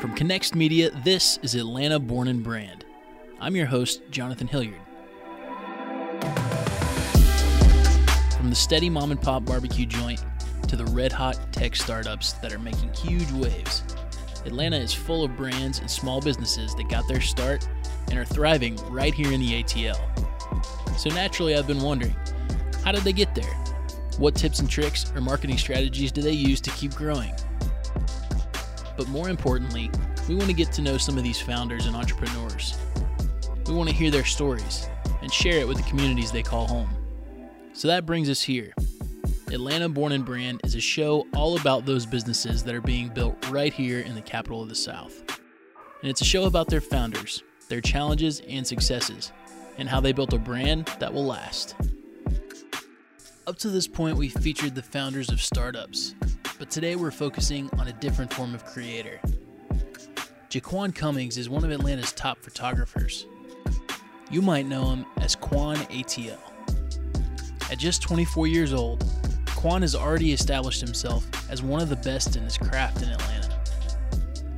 From Connext Media, this is Atlanta Born and Brand. I'm your host, Jonathan Hilliard. From the steady mom and pop barbecue joint to the red hot tech startups that are making huge waves, Atlanta is full of brands and small businesses that got their start and are thriving right here in the ATL. So naturally, I've been wondering how did they get there? What tips and tricks or marketing strategies do they use to keep growing? But more importantly, we want to get to know some of these founders and entrepreneurs. We want to hear their stories and share it with the communities they call home. So that brings us here. Atlanta Born and Brand is a show all about those businesses that are being built right here in the capital of the South. And it's a show about their founders, their challenges and successes, and how they built a brand that will last. Up to this point, we've featured the founders of startups, but today we're focusing on a different form of creator. Jaquan Cummings is one of Atlanta's top photographers. You might know him as Quan ATL. At just 24 years old, Quan has already established himself as one of the best in his craft in Atlanta.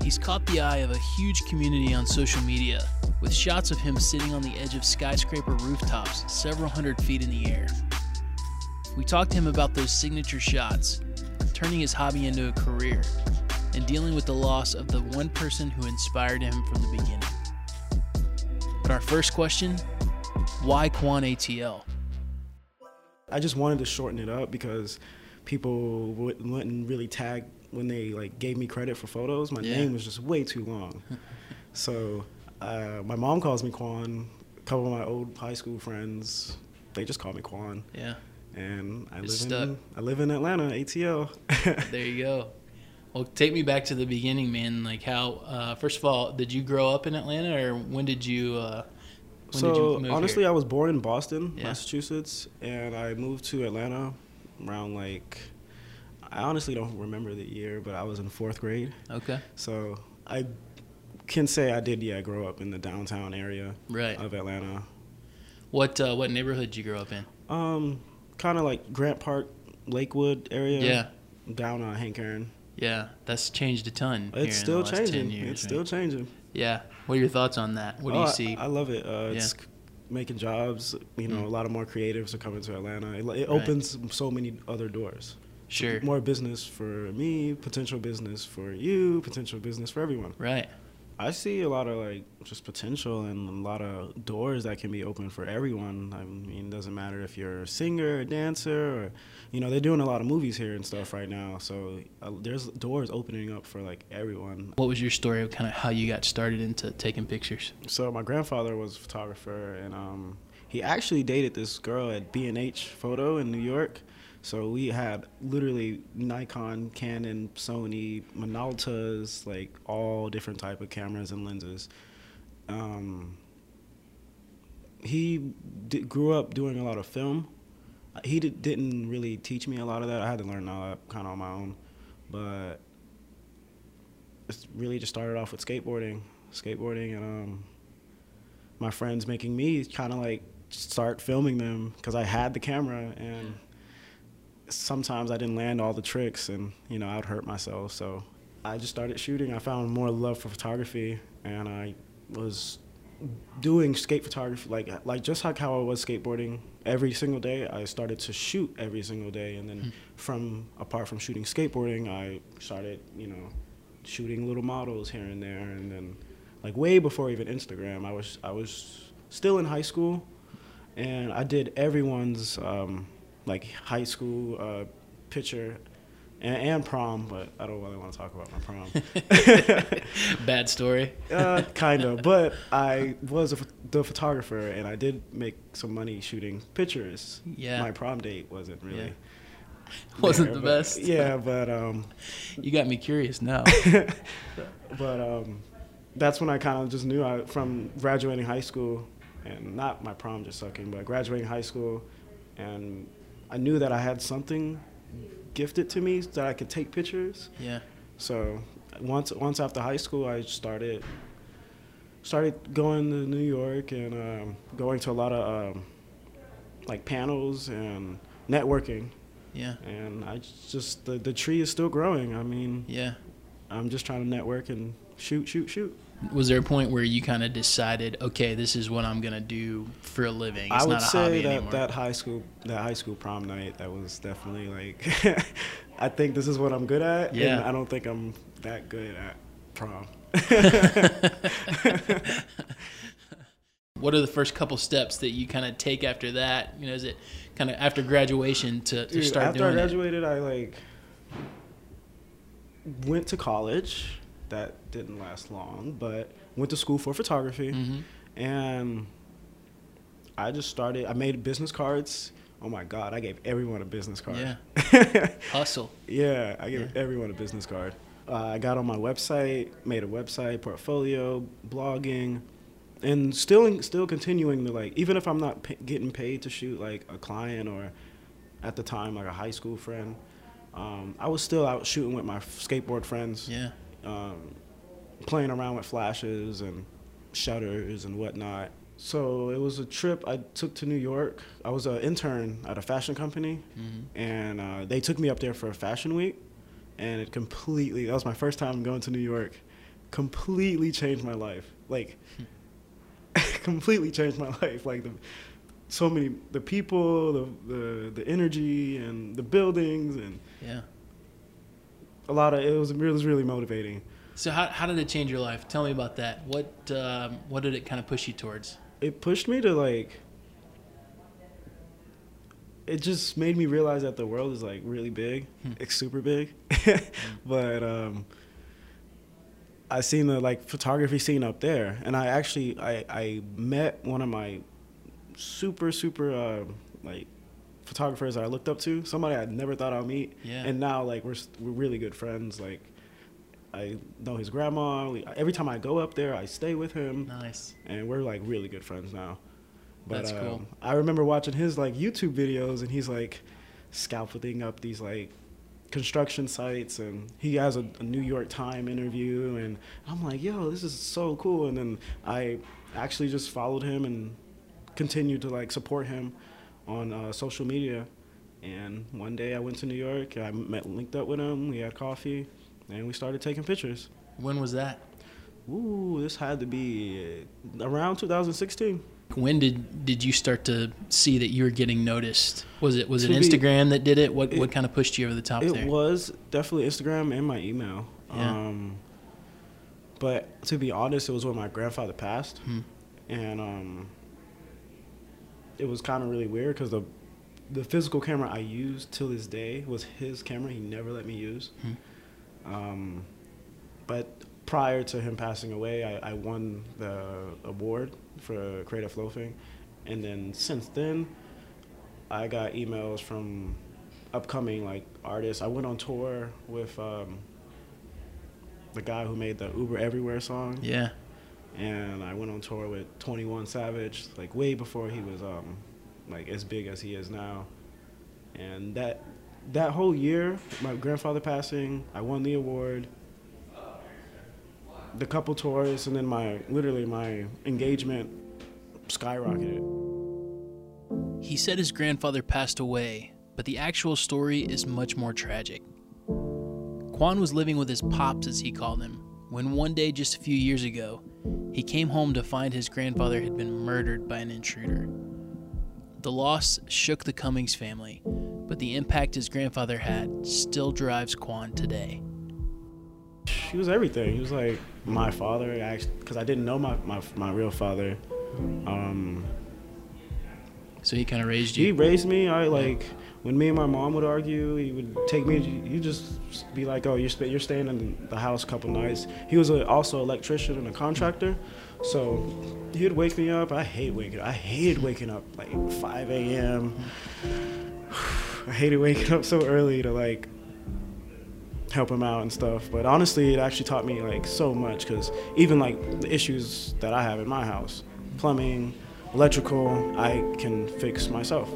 He's caught the eye of a huge community on social media with shots of him sitting on the edge of skyscraper rooftops several hundred feet in the air. We talked to him about those signature shots turning his hobby into a career, and dealing with the loss of the one person who inspired him from the beginning. But our first question why Quan ATL? I just wanted to shorten it up because people wouldn't really tag when they like gave me credit for photos. My Yeah. name was just way too long. so uh, my mom calls me Quan. A couple of my old high school friends, they just call me Quan. Yeah, And I live stuck. in I live in Atlanta, ATL. there you go. Well, take me back to the beginning, man. Like, how, uh, first of all, did you grow up in Atlanta or when did you, uh, when so did you move honestly, here? I was born in Boston, Yeah. Massachusetts, and I moved to Atlanta around like I honestly don't remember the year, but I was in fourth grade. Okay, So I can say I did, yeah, grow up in the downtown area right. of Atlanta. What, uh, what neighborhood did you grow up in? Um, kind of like Grant Park, Lakewood area. Yeah, Down on Hank Aaron. yeah, that's changed a ton. It's still last 10 changing. years, it's right? still changing. Yeah. What are your thoughts on that? What do Oh, you see? I, love it. Uh, It's making jobs. You know, Mm. a lot of more creatives are coming to Atlanta. It, it Right. opens so many other doors. sure. More business for me, potential business for you, potential business for everyone. Right. I see a lot of like just potential and a lot of doors that can be open for everyone. I mean, it doesn't matter if you're a singer, a dancer, or you know, they're doing a lot of movies here and stuff right now. So uh, there's doors opening up for like everyone. What was your story of kind of how you got started into taking pictures? So my grandfather was a photographer, and um, he actually dated this girl at B and H Photo in New York. So we had literally Nikon, Canon, Sony, Minoltas, like all different type of cameras and lenses. Um, he grew up doing a lot of film. He d- didn't really teach me a lot of that. I had to learn all that kind of on my own, but it's really just started off with skateboarding, skateboarding, and um, my friends making me kind of like start filming them because I had the camera and sometimes I didn't land all the tricks and you know I would hurt myself. So I just started shooting. I found more love for photography and I was doing skate photography like like just like how I was skateboarding every single day. I started to shoot every single day and then from apart from shooting skateboarding, I started you know shooting little models here and there and then like way before even Instagram, I was I was still in high school and I did everyone's um, like high school uh, picture and, and prom, but I don't really want to talk about my prom. Bad story. uh, kind of, but I was a, the photographer and I did make some money shooting pictures. Yeah. My prom date wasn't really. Yeah. Wasn't there, the but- best. Yeah, but um, You got me curious now. but um, that's when I kind of just knew I from graduating high school, and not my prom just sucking, but graduating high school, and I knew that I had something gifted to me that I could take pictures. yeah. So once once after high school, I started started going to New York and um, going to a lot of um, like panels and networking. Yeah. And I just the the tree is still growing. I mean, Yeah. I'm just trying to network and shoot, shoot, shoot. Was there a point where you kind of decided, okay, this is what I'm gonna do for a living? It's I would not a say that anymore. that high school that high school prom night that was definitely like I think this is what I'm good at. Yeah. And I don't think I'm that good at prom. what are the first couple steps that you kind of take after that? You know, is it kind of after graduation to, to Dude, start after I it? graduated, I like went to college. That didn't last long, but went to school for photography, hmm and I just started. I made business cards. Oh my god, I gave everyone a business card. Yeah. Hustle. Yeah, I gave Yeah. everyone a business card. Uh, I got on my website, made a website, portfolio, blogging, and still still continuing to like even if I'm not pa getting paid to shoot like a client or at the time like a high school friend, um, I was still out shooting with my skateboard friends, Yeah. Um, playing around with flashes and shutters and whatnot. So it was a trip I took to New York. I was an intern at a fashion company hmm and uh, they took me up there for a fashion week and it completely that was my first time going to new york completely changed my life like completely changed my life like the so many the people the, the the energy and the buildings and Yeah. A lot of it was it was really motivating So how, how did it change your life? Tell me about that. What um, what did it kind of push you towards? it pushed me to like it just made me realize that the world is like really big Hmm. it's super big but um i seen the like photography scene up there and i actually i i met one of my super super uh like photographers that i looked up to somebody i never thought i'd meet Yeah. and now like we're we're really good friends like i know his grandma every time i go up there i stay with him Nice. and we're like really good friends now. But That's cool. um, I remember watching his like YouTube videos, and he's like scaffolding up these like construction sites, and he has a, a New York Time interview, and I'm like, yo, this is so cool. And then I actually just followed him and continued to like support him on uh, social media. And one day I went to New York, I met linked up with him, we had coffee, and we started taking pictures. When was that? Ooh, this had to be around 2016. When did did you start to see that you were getting noticed? Was it was it To be- Instagram that did it? What it- what kind of pushed you over the top It there? was definitely Instagram and my email. Yeah. Um, but to be honest, it was when my grandfather passed, Hmm. and um, it was kind of really weird because the the physical camera I used till this day was his camera. He never let me use. Hmm. Um, but prior to him passing away, I, I won the award for creative loafing, and then since then, I got emails from upcoming like artists. I went on tour with um, the guy who made the Uber Everywhere song, Yeah. And I went on tour with Twenty One Savage, like way before he was um, like as big as he is now. And that that whole year, my grandfather passing, I won the award. The couple tours, and then my literally my engagement skyrocketed. He said his grandfather passed away, but the actual story is much more tragic. Quan was living with his pops, as he called him, when one day just a few years ago, he came home to find his grandfather had been murdered by an intruder. The loss shook the Cummings family, but the impact his grandfather had still drives Quan today. He was everything. He was like my father, because I didn't know my, my my real father. Um, So he kind of raised you. he raised me. I like when me and my mom would argue. He would take me. You just be like, "Oh, you're you're staying in the house a couple nights." He was a, also an electrician and a contractor, so he'd wake me up. I hate waking. Up I hated waking up like 5 a.m. I hated waking up so early to like help him out and stuff. But honestly, it actually taught me like so much because even like the issues that I have in my house, plumbing, electrical, I can fix myself.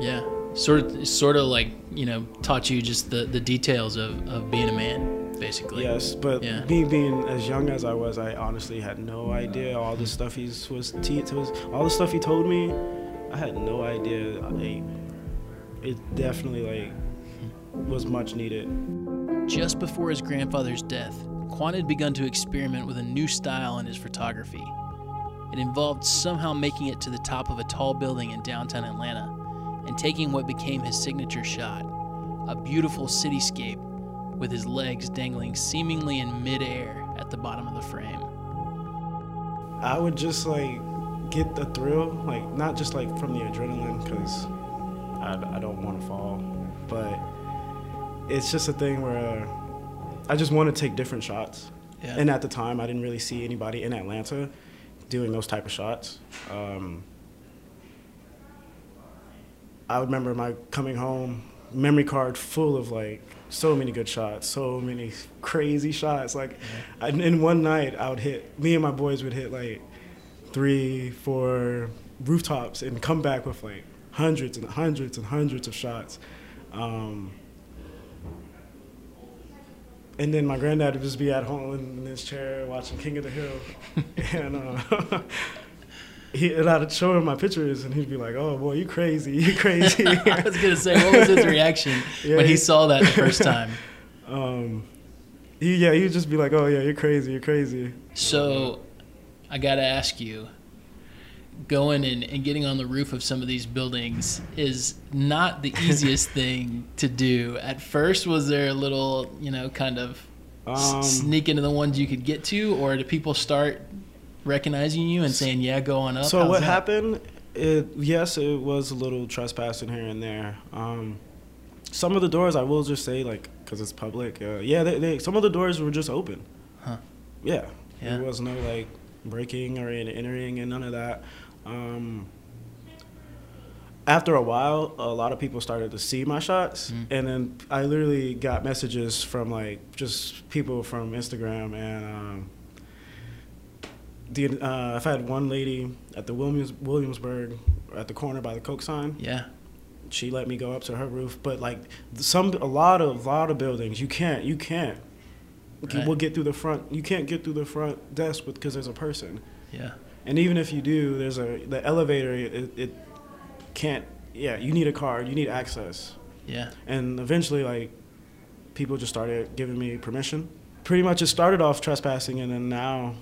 Yeah. Sort of, sort of like, you know, taught you just the, the details of, of being a man, basically. Yes, but Yeah. me being as young as I was, I honestly had no idea all the stuff he was te- was all the stuff he told me. I had no idea. I, it definitely like was much needed. Just before his grandfather's death, Quan had begun to experiment with a new style in his photography. It involved somehow making it to the top of a tall building in downtown Atlanta and taking what became his signature shot a beautiful cityscape with his legs dangling seemingly in midair at the bottom of the frame. I would just like get the thrill, like not just like from the adrenaline, because I, I don't want to fall, but it's just a thing where uh, I just want to take different shots. Yeah. And at the time, I didn't really see anybody in Atlanta doing those type of shots. Um, I remember my coming home memory card full of like so many good shots, so many crazy shots. Like, I, in one night, I would hit. Me and my boys would hit like three, four rooftops and come back with like hundreds and hundreds and hundreds of shots. Um, and then my granddad would just be at home in his chair watching King of the Hill, and uh, he and I'd show him my pictures, and he'd be like, "Oh boy, you crazy, you crazy." I was gonna say, what was his reaction Yeah, when he he- saw that the first time? um, he, yeah, he'd just be like, "Oh yeah, you're crazy, you're crazy." So, I gotta ask you, going and, and getting on the roof of some of these buildings is not the easiest thing to do. At first, was there a little, you know, kind of Um, sneak into the ones you could get to, or do people start recognizing you and saying, "Yeah, go on up"? So How's what that? happened? It yes, it was a little trespassing here and there. Um, some of the doors, I will just say, like, because it's public. Uh, yeah, they, they, some of the doors were just open. Huh. Yeah. Yeah. There was no like breaking or en- entering and none of that. Um, after a while, a lot of people started to see my shots, Mm. and then I literally got messages from like just people from Instagram and. Um, the, uh, I've had one lady at the Williams Williamsburg at the corner by the Coke sign. Yeah, She let me go up to her roof, but like some a lot of lot of buildings, you can't you can't. Right. will get through the front. You can't get through the front desk because there's a person, yeah, and even if you do, there's a the elevator. It, it can't. Yeah, you need a card. You need access, yeah. and eventually, like people just started giving me permission. Pretty much, it started off trespassing, and then now,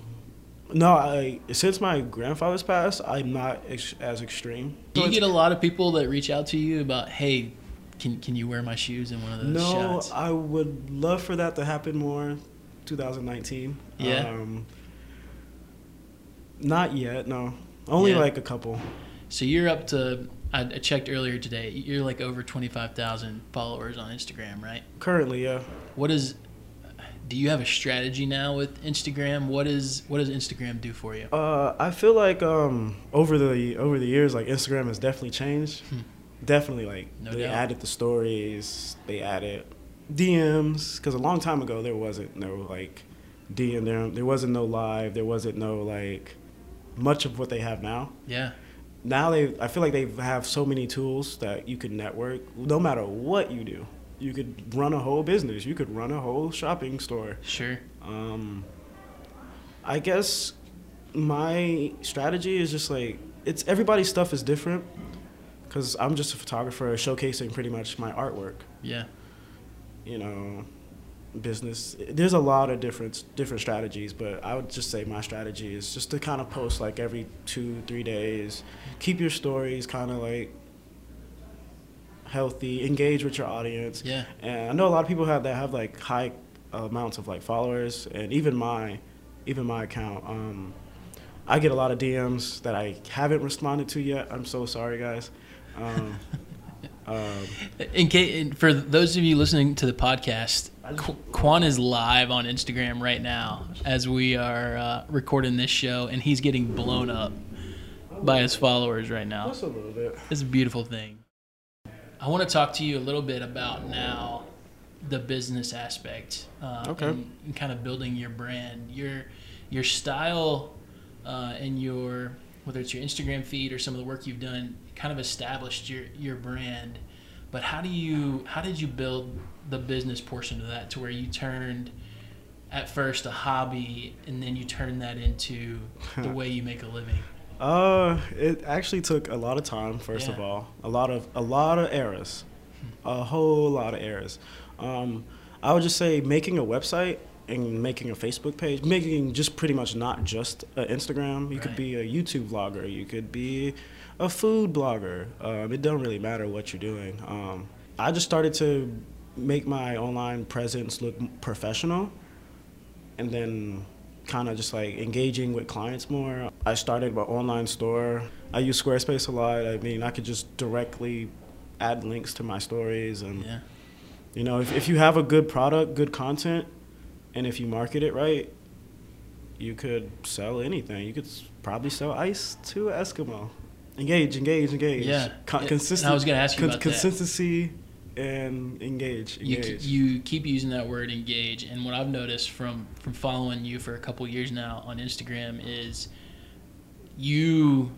no, I since my grandfather's passed, I'm not ex- as extreme. Do you get a lot of people that reach out to you about, "Hey, can can you wear my shoes in one of those No, shots?" I would love for that to happen more. 2019. Yeah. Um, not yet. No. Only Yeah. like a couple. So you're up to. I I checked earlier today. You're like over twenty five thousand followers on Instagram, right? Currently, yeah. What is? Do you have a strategy now with Instagram? What is? What does Instagram do for you? Uh, I feel like um over the over the years, like Instagram has definitely changed. Hmm. Definitely, like No they doubt. added the stories, they added DMs. Because a long time ago, there wasn't no like DM. There, there wasn't no live. There wasn't no like much of what they have now. Yeah, now they I feel like they have so many tools that you can network no matter what you do. You could run a whole business. You could run a whole shopping store. sure. Um, I guess my strategy is just like it's everybody's stuff is different because I'm just a photographer showcasing pretty much my artwork. Yeah, You know, business. There's a lot of different different strategies, but I would just say my strategy is just to kind of post like every two three days. Keep your stories kind of like healthy. Engage with your audience. yeah, And I know a lot of people have that have like high amounts of like followers, and even my, even my account. Um, I get a lot of DMs that I haven't responded to yet. I'm so sorry, guys. Um, um, In case, for those of you listening to the podcast, Qu- Quan is live on Instagram right now as we are uh, recording this show, and he's getting blown up by his followers right now. just a little bit. It's a beautiful thing. I want to talk to you a little bit about now the business aspect. Uh, Okay. And, and kind of building your brand, your your style, uh, and your whether it's your Instagram feed or some of the work you've done, kind of established your your brand. But how do you how did you build the business portion of that to where you turned at first a hobby and then you turned that into the way you make a living? Uh, it actually took a lot of time. First of all, a lot of a lot of errors, a whole lot of errors. Um, I would just say making a website and making a Facebook page, making just pretty much not just an Instagram. You Right. could be a YouTube vlogger. You could be a food blogger. Um, it don't really matter what you're doing. Um, I just started to make my online presence look professional, and then kind of just like engaging with clients more. I started my online store. I use Squarespace a lot. I mean, I could just directly add links to my stories and Yeah. you know, if, if you have a good product, good content, and if you market it right, you could sell anything. You could probably sell ice to Eskimo. Engage, engage, engage. Yeah. Con- consistent. I was gonna ask you about that. And engage. You, Engage. you keep using that word engage, and what I've noticed from from following you for a couple years now on Instagram is you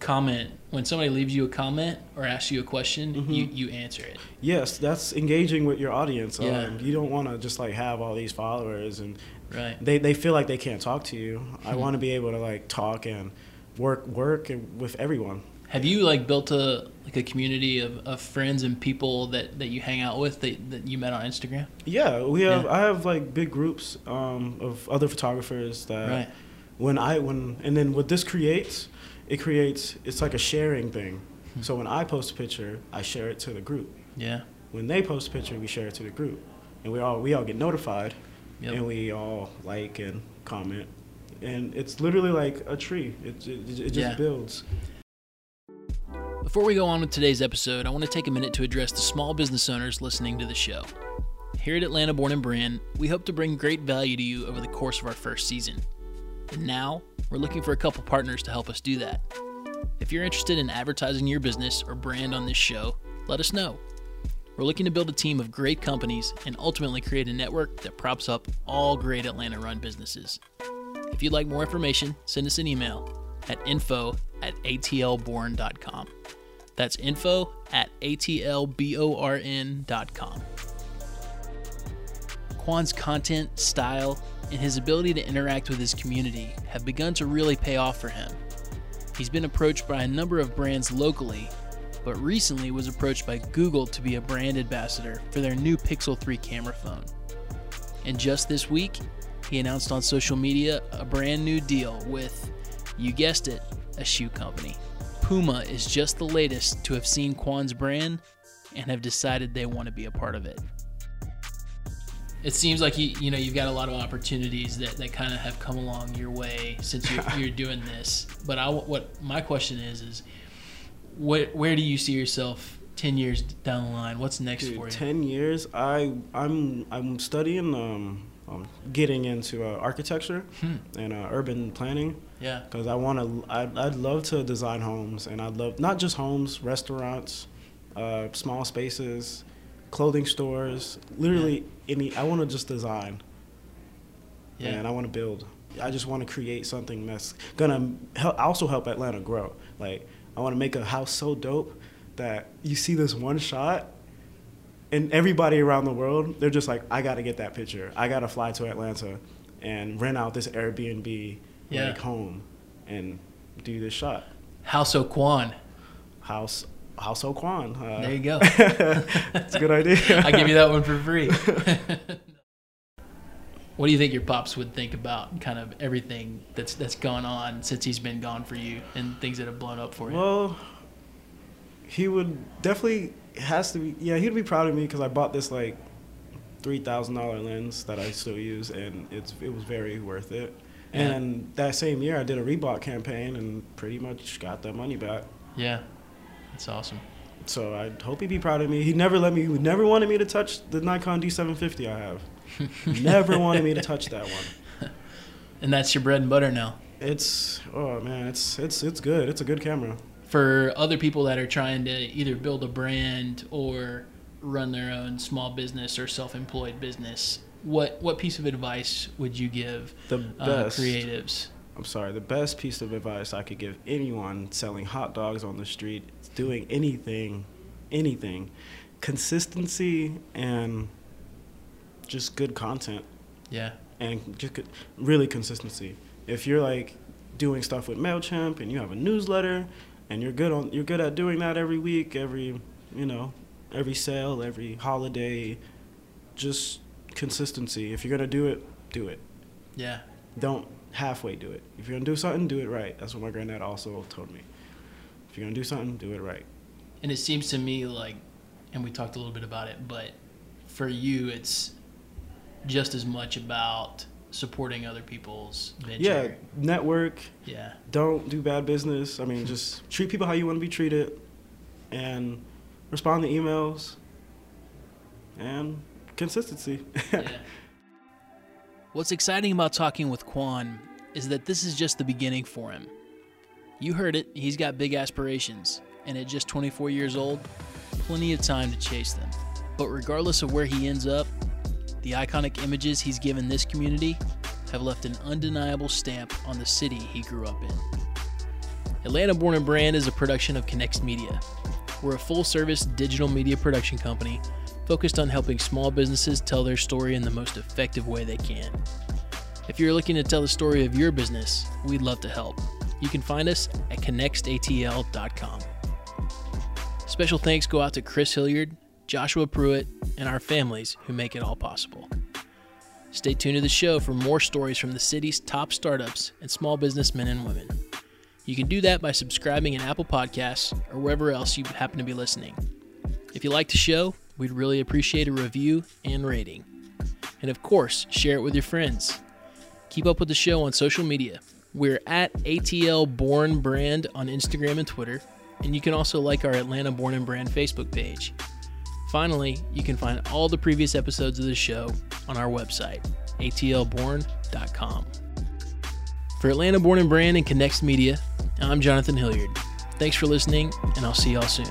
comment when somebody leaves you a comment or asks you a question, Mhm. you you answer it. yes, that's engaging with your audience. Yeah. Um, you don't want to just like have all these followers and Right. they, they feel like they can't talk to you. I Hmm. want to be able to like talk and work work and with everyone. Have you like built a like a community of, of friends and people that, that you hang out with that, that you met on Instagram? Yeah, we have. Yeah. I have like big groups um, of other photographers that right. when I when and then what this creates, it creates it's like a sharing thing. Hmm. So when I post a picture, I share it to the group. Yeah. When they post a picture, we share it to the group, and we all we all get notified, Yep. and we all like and comment, and it's literally like a tree. It it, it just Yeah. builds. Before we go on with today's episode, I want to take a minute to address the small business owners listening to the show. Here at Atlanta Born and Brand, we hope to bring great value to you over the course of our first season. And now, we're looking for a couple partners to help us do that. If you're interested in advertising your business or brand on this show, let us know. We're looking to build a team of great companies and ultimately create a network that props up all great Atlanta run businesses. If you'd like more information, send us an email at info at atlborn.com. That's info at atlborn.com. Quan's content, style, and his ability to interact with his community have begun to really pay off for him. He's been approached by a number of brands locally, but recently was approached by Google to be a brand ambassador for their new Pixel 3 camera phone. And just this week, he announced on social media a brand new deal with, you guessed it, a shoe company. Puma is just the latest to have seen Quan's brand and have decided they want to be a part of it. It seems like you you know you've got a lot of opportunities that, that kind of have come along your way since you're, you're doing this. But I what my question is is what where do you see yourself ten years down the line? What's next Dude, for you? ten years. I I'm I'm studying um, um getting into uh, architecture Hmm. and uh, urban planning Yeah, because I want to. I'd, I'd love to design homes and I'd love not just homes, restaurants, uh, small spaces, clothing stores. Literally any. I want to just design yeah, and I want to build. I just want to create something that's gonna help, also help Atlanta grow. Like I want to make a house so dope that you see this one shot, and everybody around the world they're just like, I got to get that picture. I got to fly to Atlanta and rent out this Airbnb Yeah. like home and do this shot. House O'Quan. House House O'Quan. Uh, There you go. It's a good idea. I give you that one for free. what do you think your pops would think about kind of everything that's that's gone on since he's been gone for you and things that have blown up for you? Well, he would definitely has to be. Yeah, he'd be proud of me because I bought this like three thousand dollar lens that I still use, and it's it was very worth it. Yeah. And that same year, I did a Reebok campaign and pretty much got that money back. yeah, that's awesome. So I hope he'd be proud of me. He never let me. He never wanted me to touch the Nikon D750 I have. never wanted me to touch that one. And that's your bread and butter now. It's oh man, it's it's it's good. It's a good camera. For other people that are trying to either build a brand or run their own small business or self-employed business, what what piece of advice would you give The uh, best. creatives? I'm sorry, the best piece of advice I could give anyone selling hot dogs on the street, doing anything, anything, consistency and just good content Yeah, and just good, really consistency. If you're like doing stuff with Mailchimp and you have a newsletter and you're good on you're good at doing that every week, every you know, every sale, every holiday, just consistency. If you're gonna do it, do it. Yeah. Don't halfway do it. If you're gonna do something, do it right. That's what my granddad also told me. If you're gonna do something, do it right. And it seems to me like, and we talked a little bit about it, but for you, it's just as much about supporting other people's venture. Yeah, network. Yeah. Don't do bad business. I mean, just treat people how you want to be treated, and respond to emails. And consistency. yeah. What's exciting about talking with Quan is that this is just the beginning for him. You heard it, he's got big aspirations, and at just 24 years old, plenty of time to chase them. But regardless of where he ends up, the iconic images he's given this community have left an undeniable stamp on the city he grew up in. Atlanta Born and Brand is a production of Connext Media. We're a full service digital media production company focused on helping small businesses tell their story in the most effective way they can. If you're looking to tell the story of your business, we'd love to help. You can find us at connextatl.com. Special thanks go out to Chris Hilliard, Joshua Pruitt, and our families who make it all possible. Stay tuned to the show for more stories from the city's top startups and small businessmen and women. You can do that by subscribing in Apple Podcasts or wherever else you happen to be listening. If you like the show, we'd really appreciate a review and rating. And of course, share it with your friends. Keep up with the show on social media. We're at ATL Born Brand on Instagram and Twitter, and you can also like our Atlanta Born and Brand Facebook page. Finally, you can find all the previous episodes of the show on our website, atlborn.com. For Atlanta Born and Brand and Connext Media, I'm Jonathan Hilliard. Thanks for listening, and I'll see y'all soon.